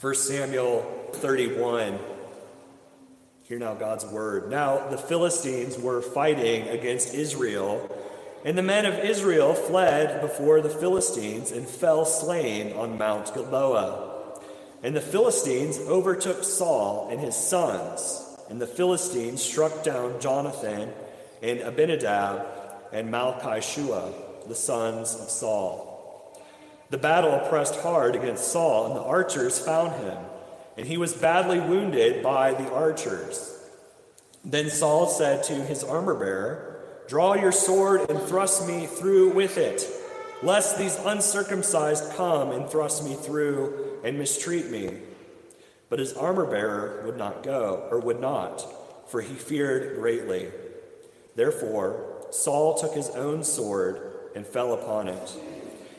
1 Samuel 31. Hear now God's word. Now the Philistines were fighting against Israel, and the men of Israel fled before the Philistines and fell slain on Mount Gilboa. And the Philistines overtook Saul and his sons, and the Philistines struck down Jonathan and Abinadab and Malchishua, the sons of Saul. The battle pressed hard against Saul, and the archers found him, and he was badly wounded by the archers. Then Saul said to his armor bearer, Draw your sword and thrust me through with it, lest these uncircumcised come and thrust me through and mistreat me. But his armor bearer would not go, or would not, for he feared greatly. Therefore, Saul took his own sword and fell upon it.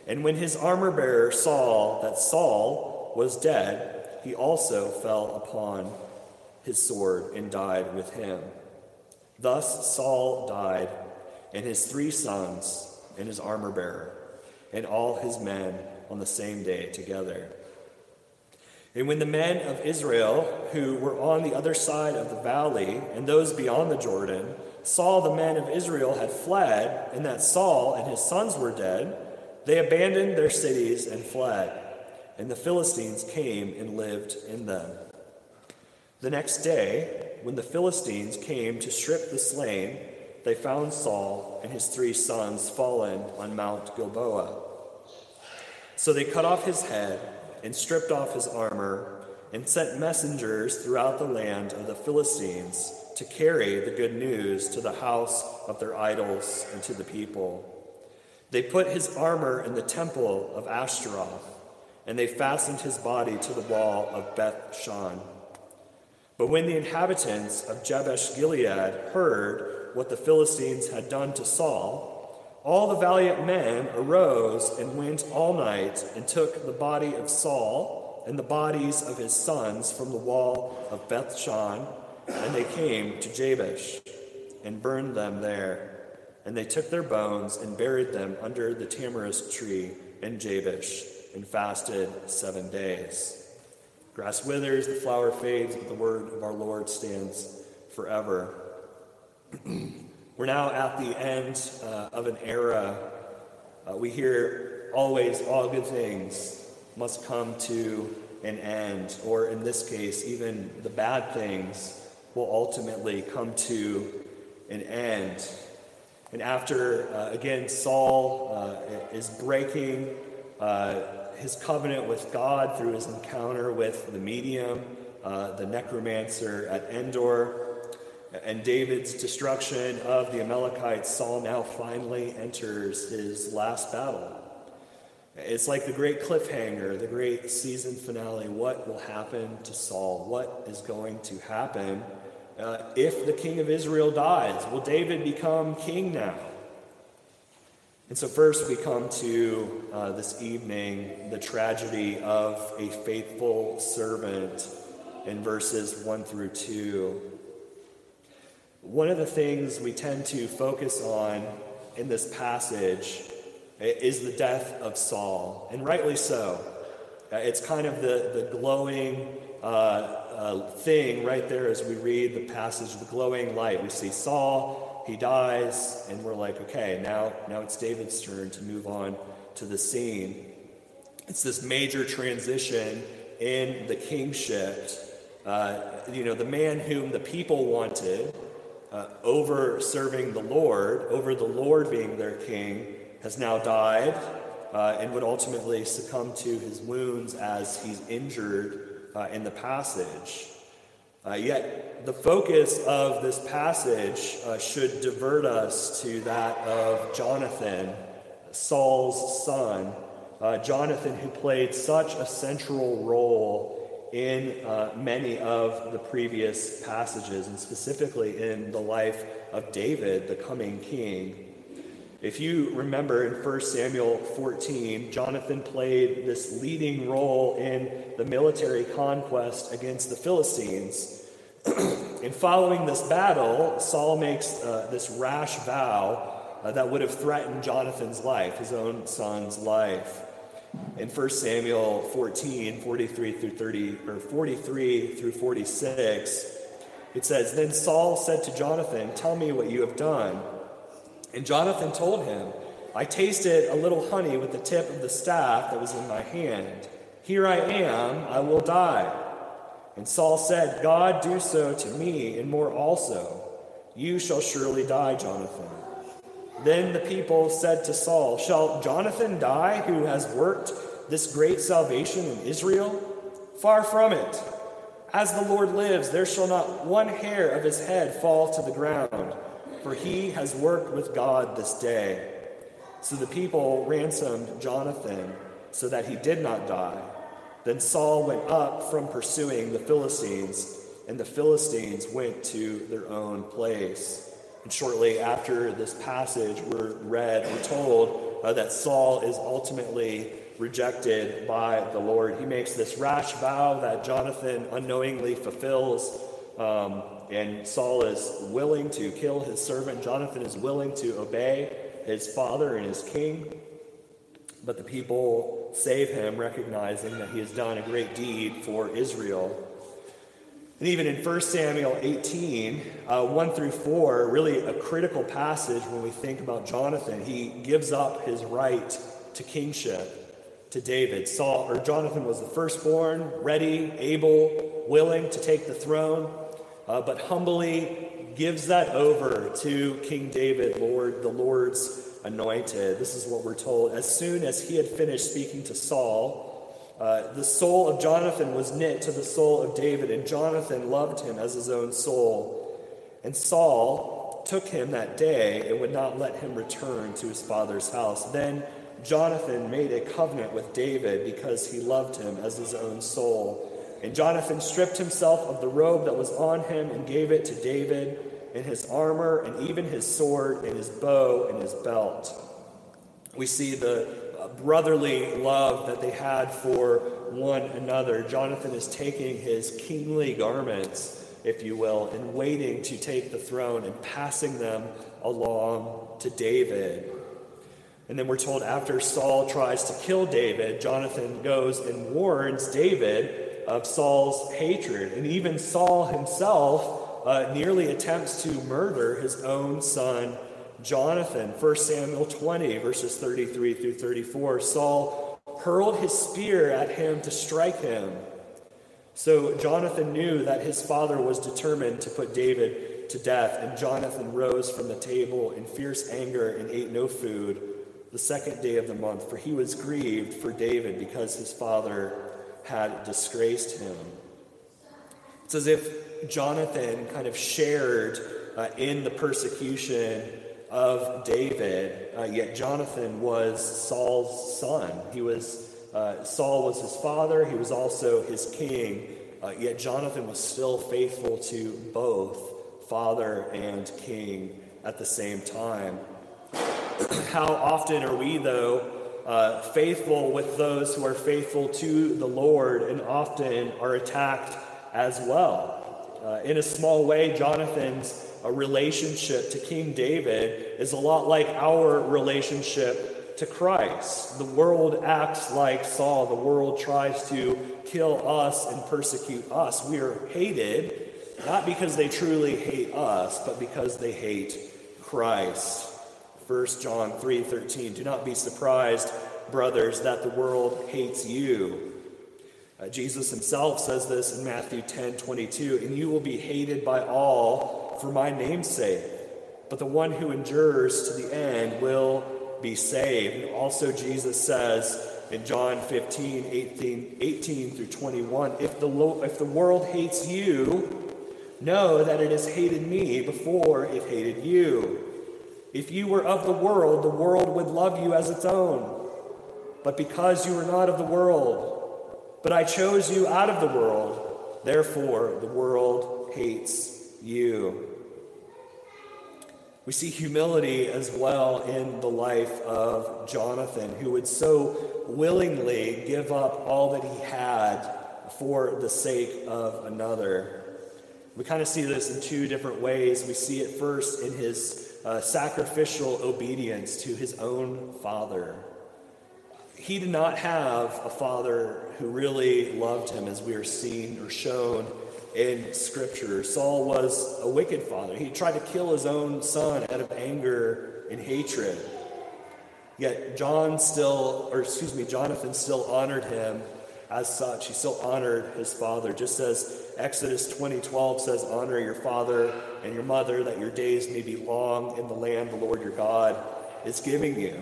And when his armor bearer saw that Saul was dead, he also fell upon his sword and died with him. Thus Saul died, and his three sons, and his armor bearer, and all his men on the same day together. And when the men of Israel, who were on the other side of the valley, and those beyond the Jordan, saw the men of Israel had fled, and that Saul and his sons were dead, they abandoned their cities and fled, and the Philistines came and lived in them. The next day, when the Philistines came to strip the slain, they found Saul and his three sons fallen on Mount Gilboa. So they cut off his head and stripped off his armor and sent messengers throughout the land of the Philistines to carry the good news to the house of their idols and to the people. They put his armor in the temple of Ashtaroth, and they fastened his body to the wall of Beth Shan. But when the inhabitants of Jabesh Gilead heard what the Philistines had done to Saul, all the valiant men arose and went all night and took the body of Saul and the bodies of his sons from the wall of Beth Shan, and they came to Jabesh and burned them there. And they took their bones and buried them under the tamarisk tree in Jabesh and fasted seven days. Grass withers, the flower fades, but the word of our Lord stands forever. We're now at the end uh, of an era. Uh, we hear always all good things must come to an end, or in this case, even the bad things will ultimately come to an end. And after, uh, again, Saul uh, is breaking uh, his covenant with God through his encounter with the medium, uh, the necromancer at Endor, and David's destruction of the Amalekites, Saul now finally enters his last battle. It's like the great cliffhanger, the great season finale. What will happen to Saul? What is going to happen? Uh, if the king of Israel dies, will David become king now? And so, first, we come to uh, this evening the tragedy of a faithful servant in verses 1 through 2. One of the things we tend to focus on in this passage is the death of Saul, and rightly so. Uh, it's kind of the, the glowing uh, uh, thing right there as we read the passage, of the glowing light. We see Saul, he dies, and we're like, okay, now, now it's David's turn to move on to the scene. It's this major transition in the kingship. Uh, you know, the man whom the people wanted uh, over serving the Lord, over the Lord being their king, has now died uh, and would ultimately succumb to his wounds as he's injured uh, in the passage. Uh, yet, the focus of this passage uh, should divert us to that of Jonathan, Saul's son. Uh, Jonathan, who played such a central role in uh, many of the previous passages, and specifically in the life of David, the coming king. If you remember in 1 Samuel 14, Jonathan played this leading role in the military conquest against the Philistines. in following this battle, Saul makes uh, this rash vow uh, that would have threatened Jonathan's life, his own son's life. in 1 Samuel 14, 43 through 30, or 43 through 46, it says, Then Saul said to Jonathan, Tell me what you have done. And Jonathan told him, I tasted a little honey with the tip of the staff that was in my hand. Here I am, I will die. And Saul said, God, do so to me, and more also. You shall surely die, Jonathan. Then the people said to Saul, Shall Jonathan die, who has worked this great salvation in Israel? Far from it. As the Lord lives, there shall not one hair of his head fall to the ground, for he has worked with God this day. So the people ransomed Jonathan so that he did not die. Then Saul went up from pursuing the Philistines, and the Philistines went to their own place. And shortly after this passage, we're read, we're told uh, that Saul is ultimately rejected by the Lord. He makes this rash vow that Jonathan unknowingly fulfills. Um, and Saul is willing to kill his servant. Jonathan is willing to obey his father and his king. But the people save him, recognizing that he has done a great deed for Israel. And even in 1 Samuel 18, uh, 1 through 4, really a critical passage when we think about Jonathan. He gives up his right to kingship to David. Saul or Jonathan was the firstborn, ready, able, willing to take the throne, uh, but humbly gives that over to King David, Lord, the Lord's anointed. This is what we're told. As soon as he had finished speaking to Saul, uh, the soul of Jonathan was knit to the soul of David, and Jonathan loved him as his own soul. And Saul took him that day and would not let him return to his father's house. Then Jonathan made a covenant with David because he loved him as his own soul. And Jonathan stripped himself of the robe that was on him and gave it to David, and his armor, and even his sword, and his bow, and his belt. We see the uh, brotherly love that they had for one another. Jonathan is taking his kingly garments, if you will, and waiting to take the throne and passing them along to David. And then we're told after Saul tries to kill David, Jonathan goes and warns David of Saul's hatred. And even Saul himself uh, nearly attempts to murder his own son, Jonathan. 1 Samuel 20, verses 33 through 34. Saul hurled his spear at him to strike him. So Jonathan knew that his father was determined to put David to death, and Jonathan rose from the table in fierce anger and ate no food the second day of the month, for he was grieved for David because his father had disgraced him. It's as if Jonathan kind of shared uh, in the persecution of David, uh, yet Jonathan was Saul's son. He was uh, Saul was his father. He was also his king. Uh, yet Jonathan was still faithful to both father and king at the same time. How often are we, though, uh, faithful with those who are faithful to the Lord and often are attacked as well? Uh, in a small way, Jonathan's uh, relationship to King David is a lot like our relationship to Christ. The world acts like Saul, the world tries to kill us and persecute us. We are hated not because they truly hate us, but because they hate Christ. 1 John 3:13 Do not be surprised, brothers, that the world hates you. Uh, Jesus himself says this in Matthew 10:22, and you will be hated by all for my name's sake. But the one who endures to the end will be saved. Also Jesus says in John 15, 18, 18 through 21, if the, if the world hates you, know that it has hated me before it hated you. If you were of the world, the world would love you as its own. But because you were not of the world, but I chose you out of the world, therefore the world hates you. We see humility as well in the life of Jonathan, who would so willingly give up all that he had for the sake of another. We kind of see this in two different ways. We see it first in his uh, sacrificial obedience to his own father. he did not have a father who really loved him, as we are seen or shown in Scripture. Saul was a wicked father. He tried to kill his own son out of anger and hatred. Yet John still, or excuse me, Jonathan still honored him as such. He still honored his father, just as Exodus 20:12 says, "Honor your father and your mother, that your days may be long in the land the Lord your God is giving you."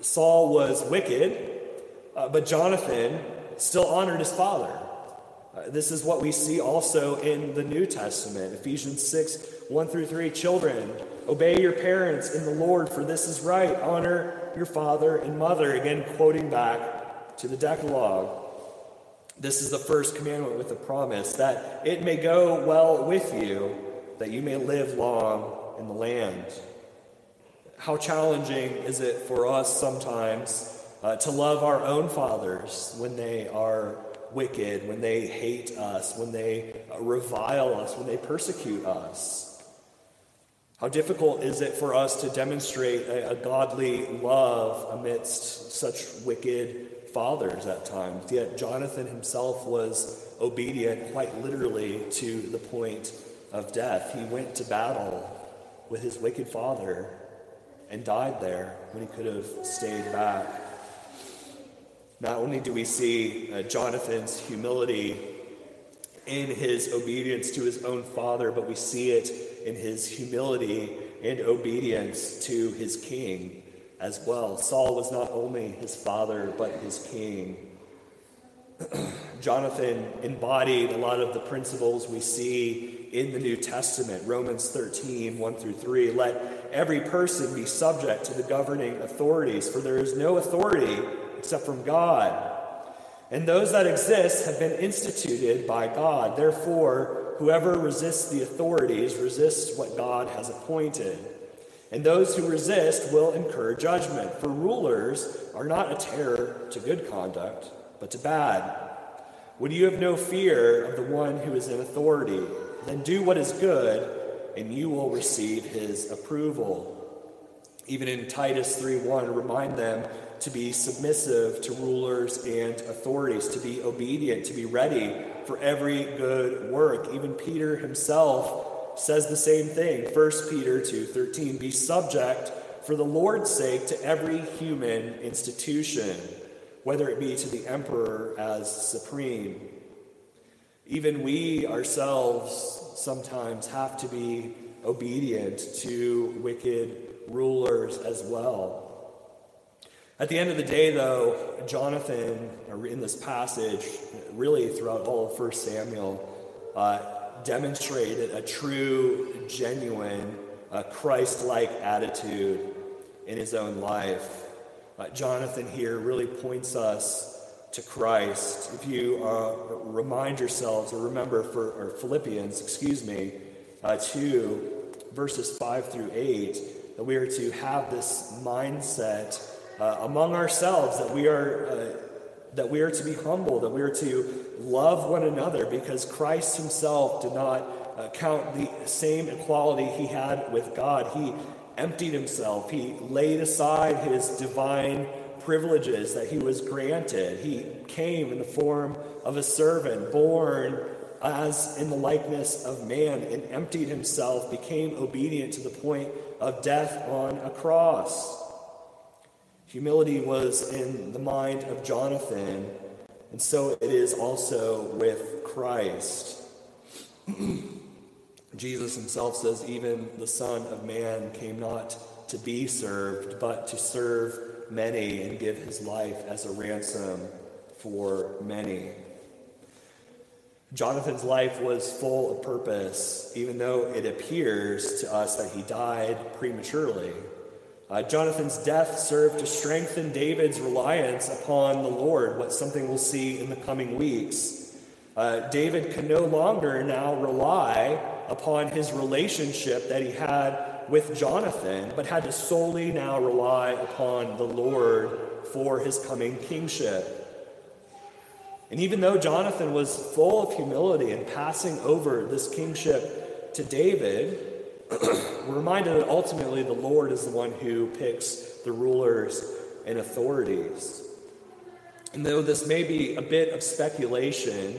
Saul was wicked, uh, but Jonathan still honored his father. Uh, this is what we see also in the New Testament. Ephesians 6 1 through 3. Children, obey your parents in the Lord, for this is right. Honor your father and mother. Again, quoting back to the Decalogue. This is the first commandment with a promise that it may go well with you, that you may live long in the land. How challenging is it for us sometimes uh, to love our own fathers when they are wicked, when they hate us, when they revile us, when they persecute us? How difficult is it for us to demonstrate a, a godly love amidst such wicked fathers at times? Yet Jonathan himself was obedient, quite literally, to the point of death. He went to battle with his wicked father and died there when he could have stayed back. Not only do we see uh, Jonathan's humility in his obedience to his own father, but we see it in his humility and obedience to his king as well. Saul was not only his father, but his king. Jonathan embodied a lot of the principles we see in the New Testament. Romans 13, 1 through 3. Let every person be subject to the governing authorities, for there is no authority except from God. And those that exist have been instituted by God. Therefore, whoever resists the authorities resists what God has appointed. And those who resist will incur judgment. For rulers are not a terror to good conduct, but to bad. Would you have no fear of the one who is in authority? Then do what is good, and you will receive his approval. Even in Titus 3:1, remind them to be submissive to rulers and authorities, to be obedient, to be ready for every good work. Even Peter himself says the same thing. 1 Peter 2:13, be subject for the Lord's sake to every human institution, whether it be to the emperor as supreme. Even we ourselves sometimes have to be obedient to wicked rulers as well. At the end of the day, though, Jonathan, in this passage, really throughout all of 1 Samuel, uh, demonstrated a true, genuine, uh, Christ like attitude in his own life. Uh, Jonathan here really points us to Christ. If you uh, remind yourselves or remember for or Philippians, excuse me, uh, 2 verses 5 through 8, that we are to have this mindset uh, among ourselves that we are uh, that we are to be humble, that we are to love one another, because Christ Himself did not uh, count the same equality He had with God. He emptied Himself. He laid aside His divine privileges that He was granted. He came in the form of a servant, born as in the likeness of man, and emptied Himself, became obedient to the point of death on a cross. Humility was in the mind of Jonathan, and so it is also with Christ. Jesus himself says, Even the Son of Man came not to be served, but to serve many and give his life as a ransom for many. Jonathan's life was full of purpose, even though it appears to us that he died prematurely. Uh, Jonathan's death served to strengthen David's reliance upon the Lord, what something we'll see in the coming weeks. Uh, David can no longer now rely upon his relationship that he had with Jonathan, but had to solely now rely upon the Lord for his coming kingship. And even though Jonathan was full of humility in passing over this kingship to David, we're reminded that ultimately the Lord is the one who picks the rulers and authorities. And though this may be a bit of speculation,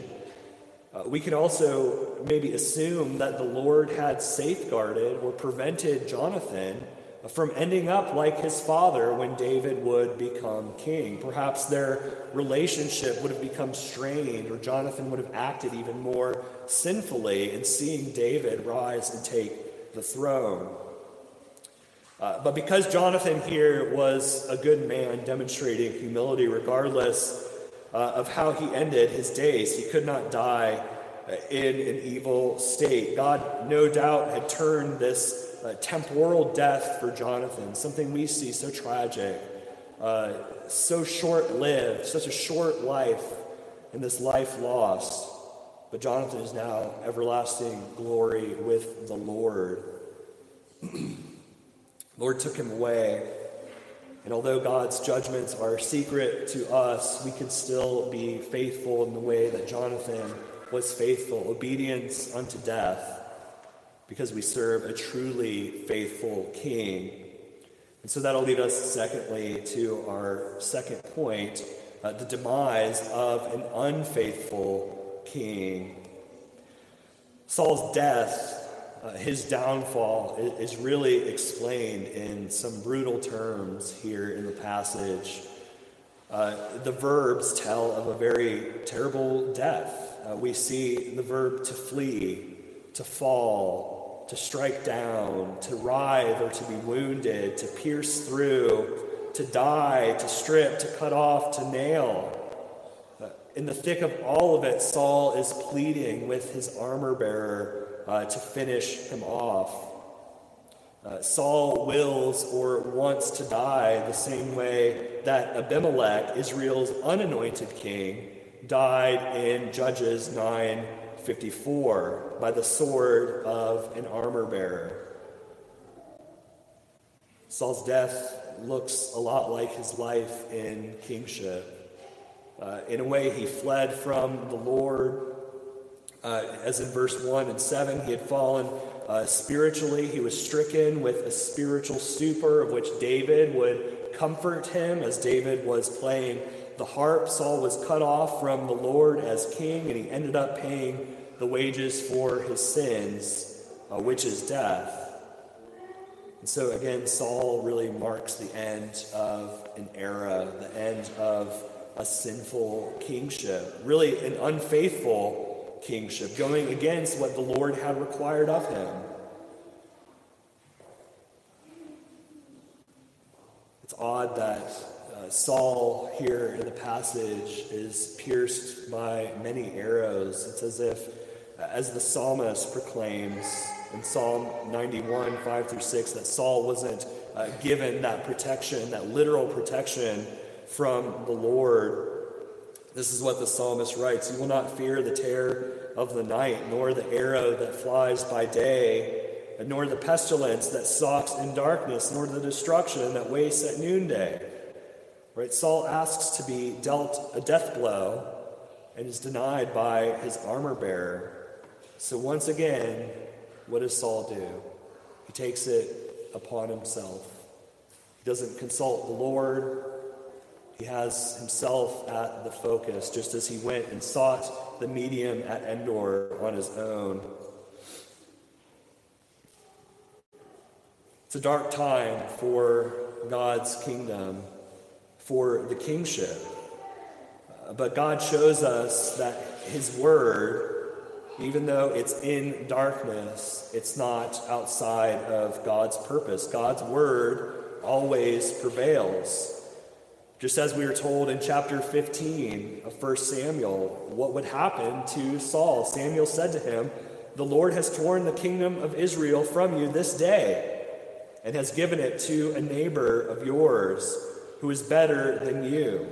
uh, we can also maybe assume that the Lord had safeguarded or prevented Jonathan from ending up like his father when David would become king. Perhaps their relationship would have become strained, or Jonathan would have acted even more sinfully in seeing David rise and take the throne. Uh, but because Jonathan here was a good man demonstrating humility regardless uh, of how he ended his days, he could not die uh, in an evil state. God, no doubt, had turned this uh, temporal death for Jonathan, something we see so tragic, uh, so short lived, such a short life, and this life lost. But Jonathan is now everlasting glory with the Lord. Lord took him away. And although God's judgments are secret to us, we can still be faithful in the way that Jonathan was faithful, obedience unto death, because we serve a truly faithful king. And so that'll lead us, secondly, to our second point uh, the demise of an unfaithful king. Saul's death uh, his downfall is really explained in some brutal terms here in the passage. Uh, the verbs tell of a very terrible death. Uh, we see the verb to flee, to fall, to strike down, to writhe or to be wounded, to pierce through, to die, to strip, to cut off, to nail. In the thick of all of it, Saul is pleading with his armor bearer uh, to finish him off. Uh, Saul wills or wants to die the same way that Abimelech, Israel's unanointed king, died in Judges 9:54 by the sword of an armor bearer. Saul's death looks a lot like his life in kingship. Uh, in a way, he fled from the Lord uh, as in verse 1 and 7, he had fallen uh, spiritually. He was stricken with a spiritual stupor, of which David would comfort him as David was playing the harp. Saul was cut off from the Lord as king, and he ended up paying the wages for his sins, uh, which is death. And so, again, Saul really marks the end of an era, the end of a sinful kingship, really an unfaithful kingship, going against what the Lord had required of him. It's odd that uh, Saul here in the passage is pierced by many arrows. It's as if, as the psalmist proclaims in Psalm 91, 5 through 6, that Saul wasn't uh, given that protection, that literal protection from the Lord. This is what the psalmist writes You will not fear the terror of the night, nor the arrow that flies by day, nor the pestilence that stalks in darkness, nor the destruction that wastes at noonday. Right? Saul asks to be dealt a death blow and is denied by his armor bearer. So once again, what does Saul do? He takes it upon himself. He doesn't consult the Lord. He has himself at the focus, just as he went and sought the medium at Endor on his own. It's a dark time for God's kingdom, for the kingship. But God shows us that his word, even though it's in darkness, it's not outside of God's purpose. God's word always prevails. Just as we were told in chapter 15 of 1 Samuel, what would happen to Saul. Samuel said to him, The Lord has torn the kingdom of Israel from you this day and has given it to a neighbor of yours who is better than you.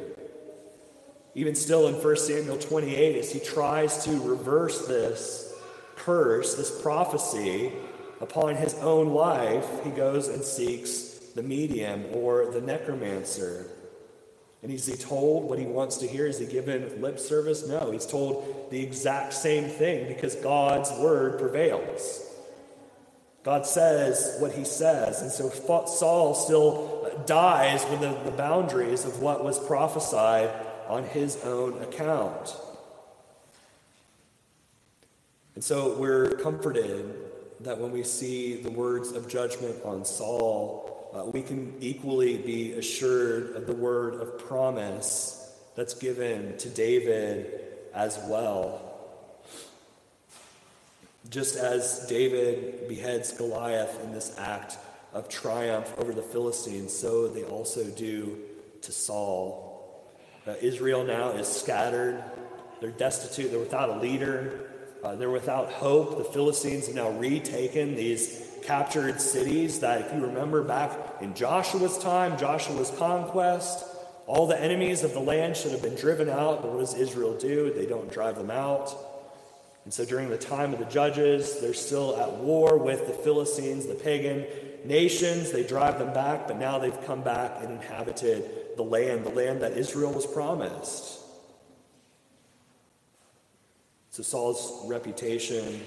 Even still in 1 Samuel 28, as he tries to reverse this curse, this prophecy upon his own life, he goes and seeks the medium or the necromancer. And is he told what he wants to hear? Is he given lip service? No, he's told the exact same thing because God's word prevails. God says what he says. And so Saul still dies within the boundaries of what was prophesied on his own account. And so we're comforted that when we see the words of judgment on Saul, uh, we can equally be assured of the word of promise that's given to David as well. Just as David beheads Goliath in this act of triumph over the Philistines, so they also do to Saul. Uh, Israel now is scattered, they're destitute, they're without a leader. Uh, they're without hope. The Philistines have now retaken these captured cities that, if you remember back in Joshua's time, Joshua's conquest, all the enemies of the land should have been driven out, but what does Israel do? They don't drive them out. And so during the time of the judges, they're still at war with the Philistines, the pagan nations. They drive them back, but now they've come back and inhabited the land, the land that Israel was promised. So Saul's reputation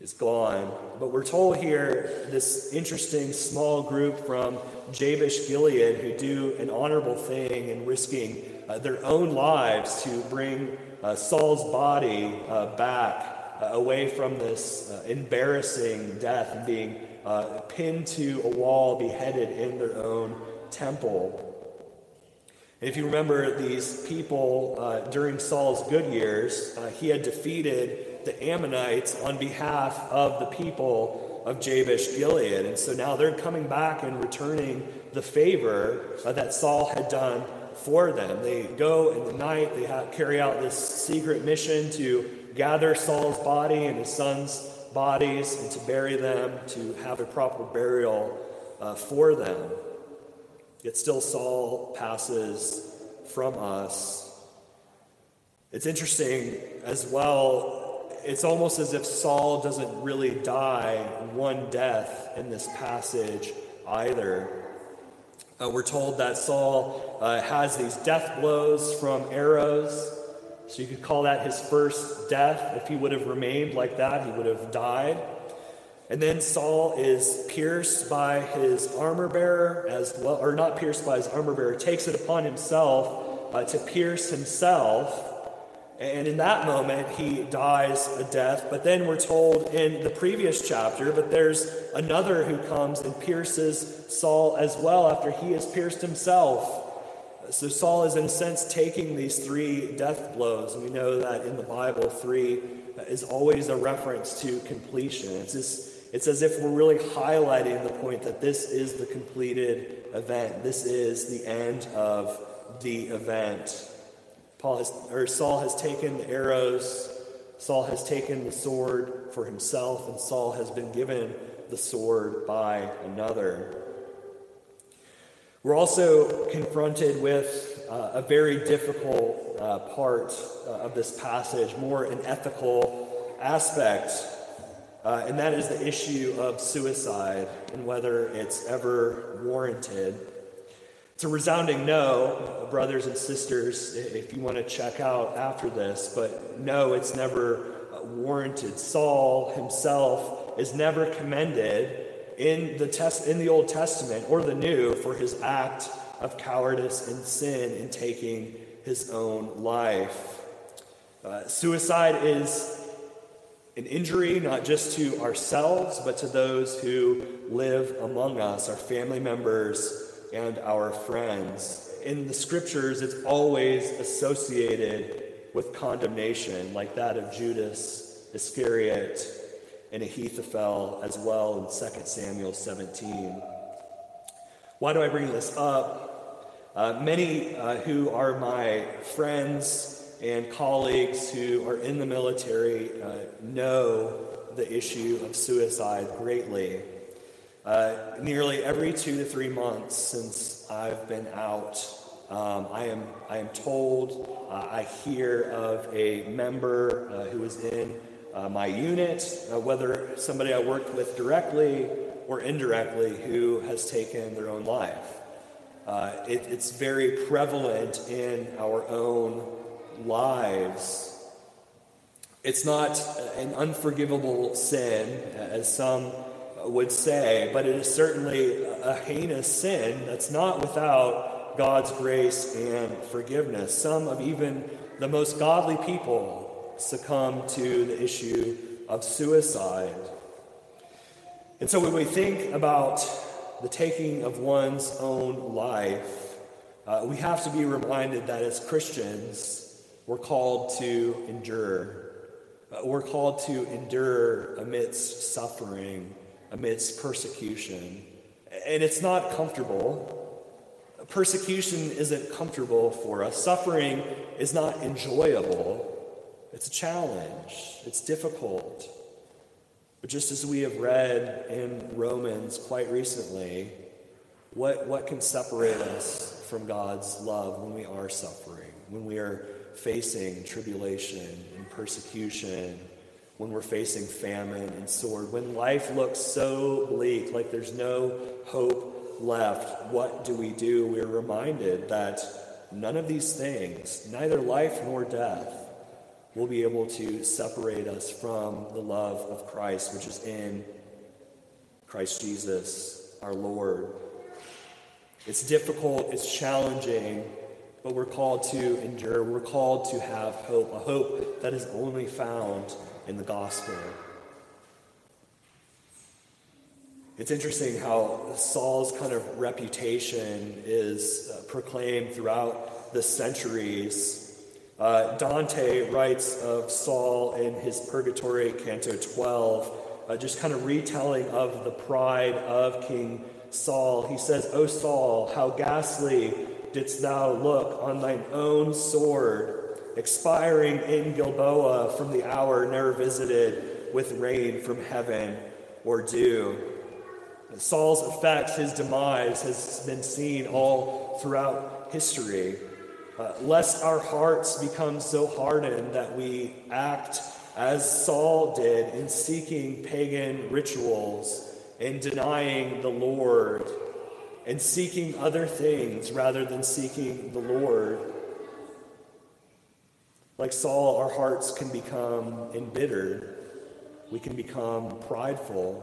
is gone. But we're told here this interesting small group from Jabesh Gilead who do an honorable thing in risking uh, their own lives to bring uh, Saul's body uh, back uh, away from this uh, embarrassing death and being uh, pinned to a wall, beheaded in their own temple. If you remember these people during Saul's good years, he had defeated the Ammonites on behalf of the people of Jabesh Gilead. And so now they're coming back and returning the favor uh, that Saul had done for them. They go in the night, they have, carry out this secret mission to gather Saul's body and his son's bodies and to bury them, to have a proper burial uh, for them. Yet still, Saul passes from us. It's interesting as well, it's almost as if Saul doesn't really die one death in this passage either. Uh, we're told that Saul uh, has these death blows from arrows. So you could call that his first death. If he would have remained like that, he would have died. And then Saul is pierced by his armor bearer as well, or not pierced by his armor bearer, takes it upon himself uh, to pierce himself. And in that moment, he dies a death. But then we're told in the previous chapter, but there's another who comes and pierces Saul as well after he has pierced himself. So Saul is, in a sense, taking these three death blows. We know that in the Bible, three is always a reference to completion. It's just it's as if we're really highlighting the point that this is the completed event. This is the end of the event. Paul has, or Saul has taken the arrows. Saul has taken the sword for himself, and Saul has been given the sword by another. We're also confronted with uh, a very difficult uh, part uh, of this passage, more an ethical aspect uh, and that is the issue of suicide and whether it's ever warranted. It's a resounding no, brothers and sisters, if you want to check out after this, but no, it's never uh, warranted. Saul himself is never commended in the, test, in the Old Testament or the New for his act of cowardice and sin in taking his own life. Uh, suicide is an injury not just to ourselves, but to those who live among us, our family members and our friends. In the scriptures, it's always associated with condemnation, like that of Judas Iscariot and Ahithophel as well in 2 Samuel 17. Why do I bring this up? Uh, many uh, who are my friends and colleagues who are in the military uh, know the issue of suicide greatly. Uh, nearly every two to three months since I've been out, um, I, am, I am told, uh, I hear of a member uh, who is in uh, my unit, uh, whether somebody I worked with directly or indirectly, who has taken their own life. It, it's very prevalent in our own lives. It's not an unforgivable sin, as some would say, but it is certainly a heinous sin that's not without God's grace and forgiveness. Some of even the most godly people succumb to the issue of suicide. And so when we think about the taking of one's own life, uh, we have to be reminded that as Christians, we're called to endure. Uh, we're called to endure amidst suffering, amidst persecution. And it's not comfortable. Persecution isn't comfortable for us. Suffering is not enjoyable. It's a challenge, it's difficult. But just as we have read in Romans quite recently, what, what can separate us from God's love when we are suffering, when we are facing tribulation and persecution, when we're facing famine and sword, when life looks so bleak, like there's no hope left, what do we do? We're reminded that none of these things, neither life nor death, will be able to separate us from the love of Christ, which is in Christ Jesus, our Lord. It's difficult, it's challenging, but we're called to endure. We're called to have hope, a hope that is only found in the gospel. It's interesting how Saul's kind of reputation is uh, proclaimed throughout the centuries. Uh, Dante writes of Saul in his Purgatory, Canto 12, uh, just kind of retelling of the pride of King Saul. He says, O Saul, how ghastly didst thou look on thine own sword, expiring in Gilboa from the hour ne'er visited with rain from heaven or dew. Saul's effect, his demise, has been seen all throughout history. Uh, lest our hearts become so hardened that we act as Saul did in seeking pagan rituals and denying the Lord and seeking other things rather than seeking the Lord. Like Saul, our hearts can become embittered. We can become prideful.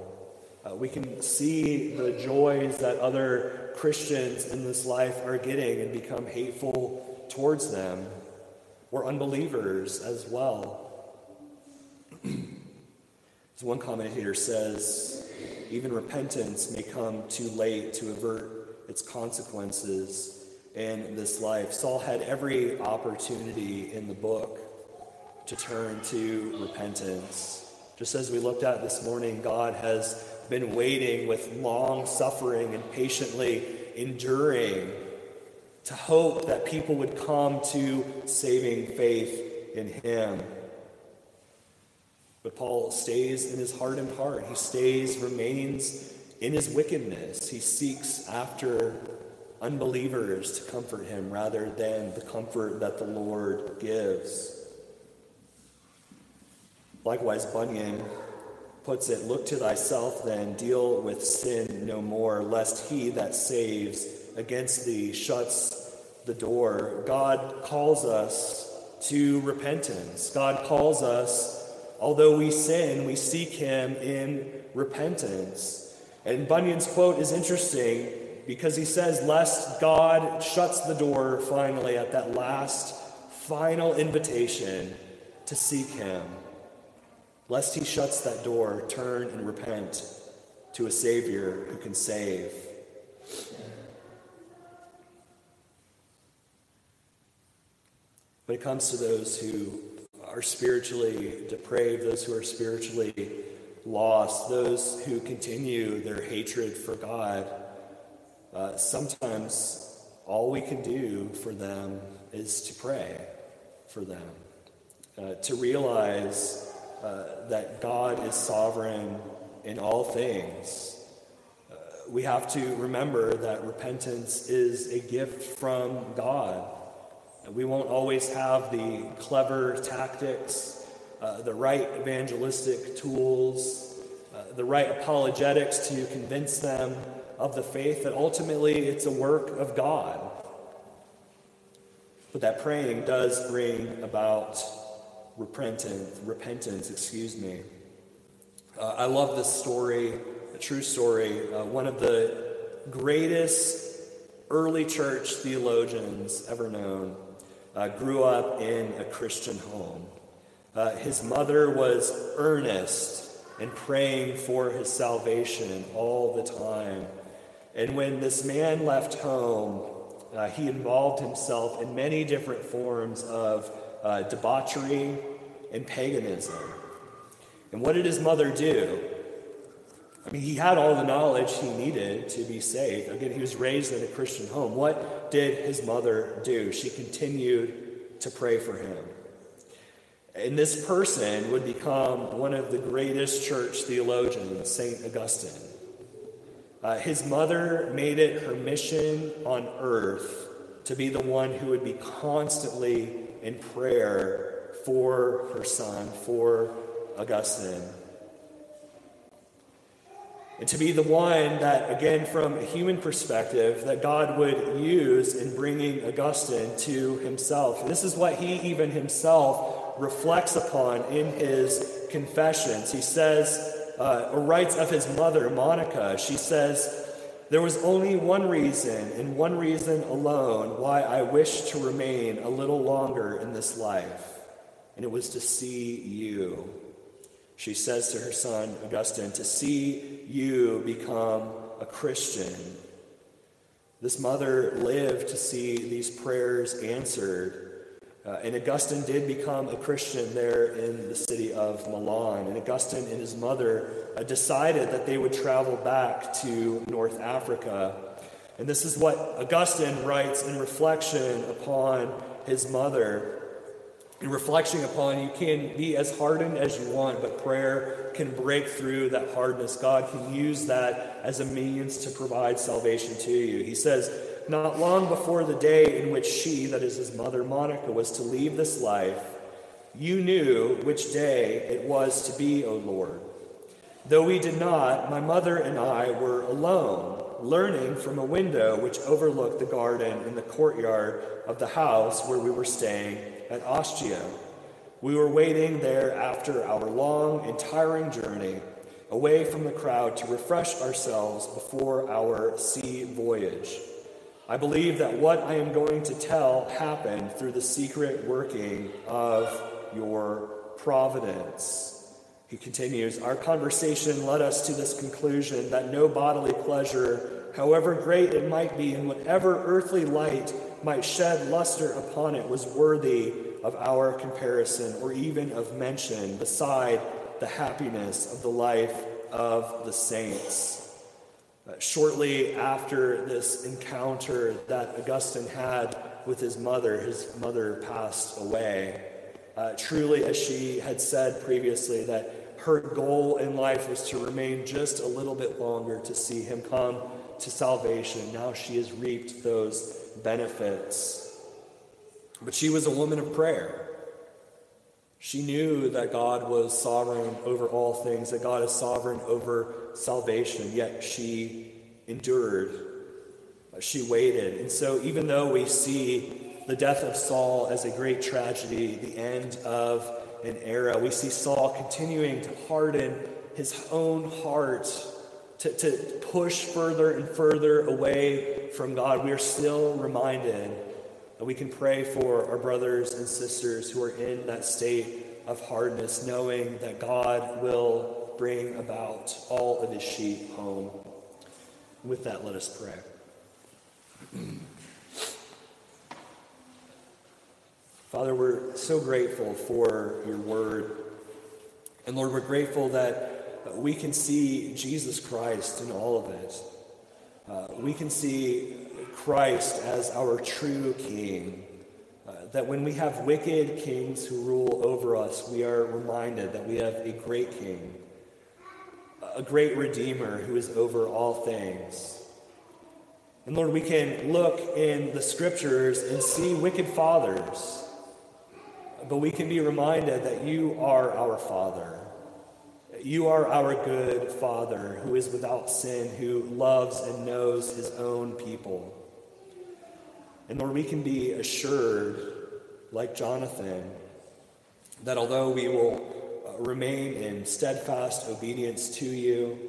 Uh, we can see the joys that other Christians in this life are getting and become hateful towards them. We're unbelievers as well. As one commentator says, even repentance may come too late to avert its consequences in this life. Saul had every opportunity in the book to turn to repentance. Just as we looked at this morning, God has been waiting with long suffering and patiently enduring to hope that people would come to saving faith in Him. But Paul stays in his hardened heart. He stays, remains in his wickedness. He seeks after unbelievers to comfort him rather than the comfort that the Lord gives. Likewise, Bunyan puts it Look to thyself then, deal with sin no more, lest he that saves against thee shuts the door. God calls us to repentance. God calls us Although we sin, we seek him in repentance. And Bunyan's quote is interesting because he says, Lest God shuts the door finally at that last, final invitation to seek him. Lest he shuts that door, turn and repent to a Savior who can save. When it comes to those who are spiritually depraved, those who are spiritually lost, those who continue their hatred for God, uh, sometimes all we can do for them is to pray for them, uh, to realize uh, that God is sovereign in all things. Uh, we have to remember that repentance is a gift from God. We won't always have the clever tactics, uh, the right evangelistic tools, uh, the right apologetics to convince them of the faith that ultimately it's a work of God. But that praying does bring about repentance, repentance, excuse me. Uh, I love this story, a true story. Uh, one of the greatest early church theologians ever known, uh, grew up in a Christian home. Uh, his mother was earnest and praying for his salvation all the time. And when this man left home, uh, he involved himself in many different forms of uh, debauchery and paganism. And what did his mother do? I mean, he had all the knowledge he needed to be saved. Again, he was raised in a Christian home. What did his mother do? She continued to pray for him. And this person would become one of the greatest church theologians, St. Augustine. Uh, his mother made it her mission on earth to be the one who would be constantly in prayer for her son, for Augustine. And to be the one that, again, from a human perspective, that God would use in bringing Augustine to himself. And this is what he even himself reflects upon in his confessions. He says, uh, or writes of his mother, Monica, she says, There was only one reason, and one reason alone, why I wished to remain a little longer in this life, and it was to see you. She says to her son, Augustine, to see you become a Christian. This mother lived to see these prayers answered. Uh, and Augustine did become a Christian there in the city of Milan. And Augustine and his mother uh, decided that they would travel back to North Africa. And this is what Augustine writes in reflection upon his mother in reflection upon, you can be as hardened as you want, but prayer can break through that hardness. God can use that as a means to provide salvation to you. He says, Not long before the day in which she, that is his mother Monica, was to leave this life, you knew which day it was to be, O Lord. Though we did not, my mother and I were alone, learning from a window which overlooked the garden in the courtyard of the house where we were staying at Ostia. We were waiting there after our long and tiring journey away from the crowd to refresh ourselves before our sea voyage. I believe that what I am going to tell happened through the secret working of your providence. He continues, Our conversation led us to this conclusion that no bodily pleasure, however great it might be, and whatever earthly light might shed luster upon it was worthy of our comparison or even of mention beside the happiness of the life of the saints. Uh, shortly after this encounter that Augustine had with his mother, his mother passed away. Uh, truly, as she had said previously, that her goal in life was to remain just a little bit longer to see him come to salvation. Now she has reaped those benefits. But she was a woman of prayer. She knew that God was sovereign over all things, that God is sovereign over salvation, yet she endured. She waited. And so, even though we see the death of Saul as a great tragedy, the end of an era, we see Saul continuing to harden his own heart to, to push further and further away from God, we are still reminded that we can pray for our brothers and sisters who are in that state of hardness, knowing that God will bring about all of his sheep home. With that, let us pray. Father, we're so grateful for your word. And Lord, we're grateful that we can see Jesus Christ in all of it. Uh, we can see Christ as our true King. Uh, that when we have wicked kings who rule over us, we are reminded that we have a great King, a great Redeemer who is over all things. And Lord, we can look in the scriptures and see wicked fathers, but we can be reminded that you are our Father you are our good Father who is without sin, who loves and knows his own people. And Lord, we can be assured, like Jonathan, that although we will uh, remain in steadfast obedience to you,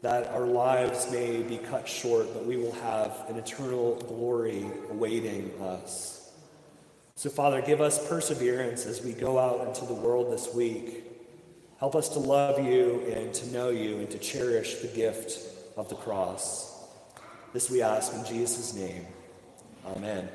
that our lives may be cut short, but we will have an eternal glory awaiting us. So, Father, give us perseverance as we go out into the world this week. Help us to love you and to know you and to cherish the gift of the cross. This we ask in Jesus' name. Amen.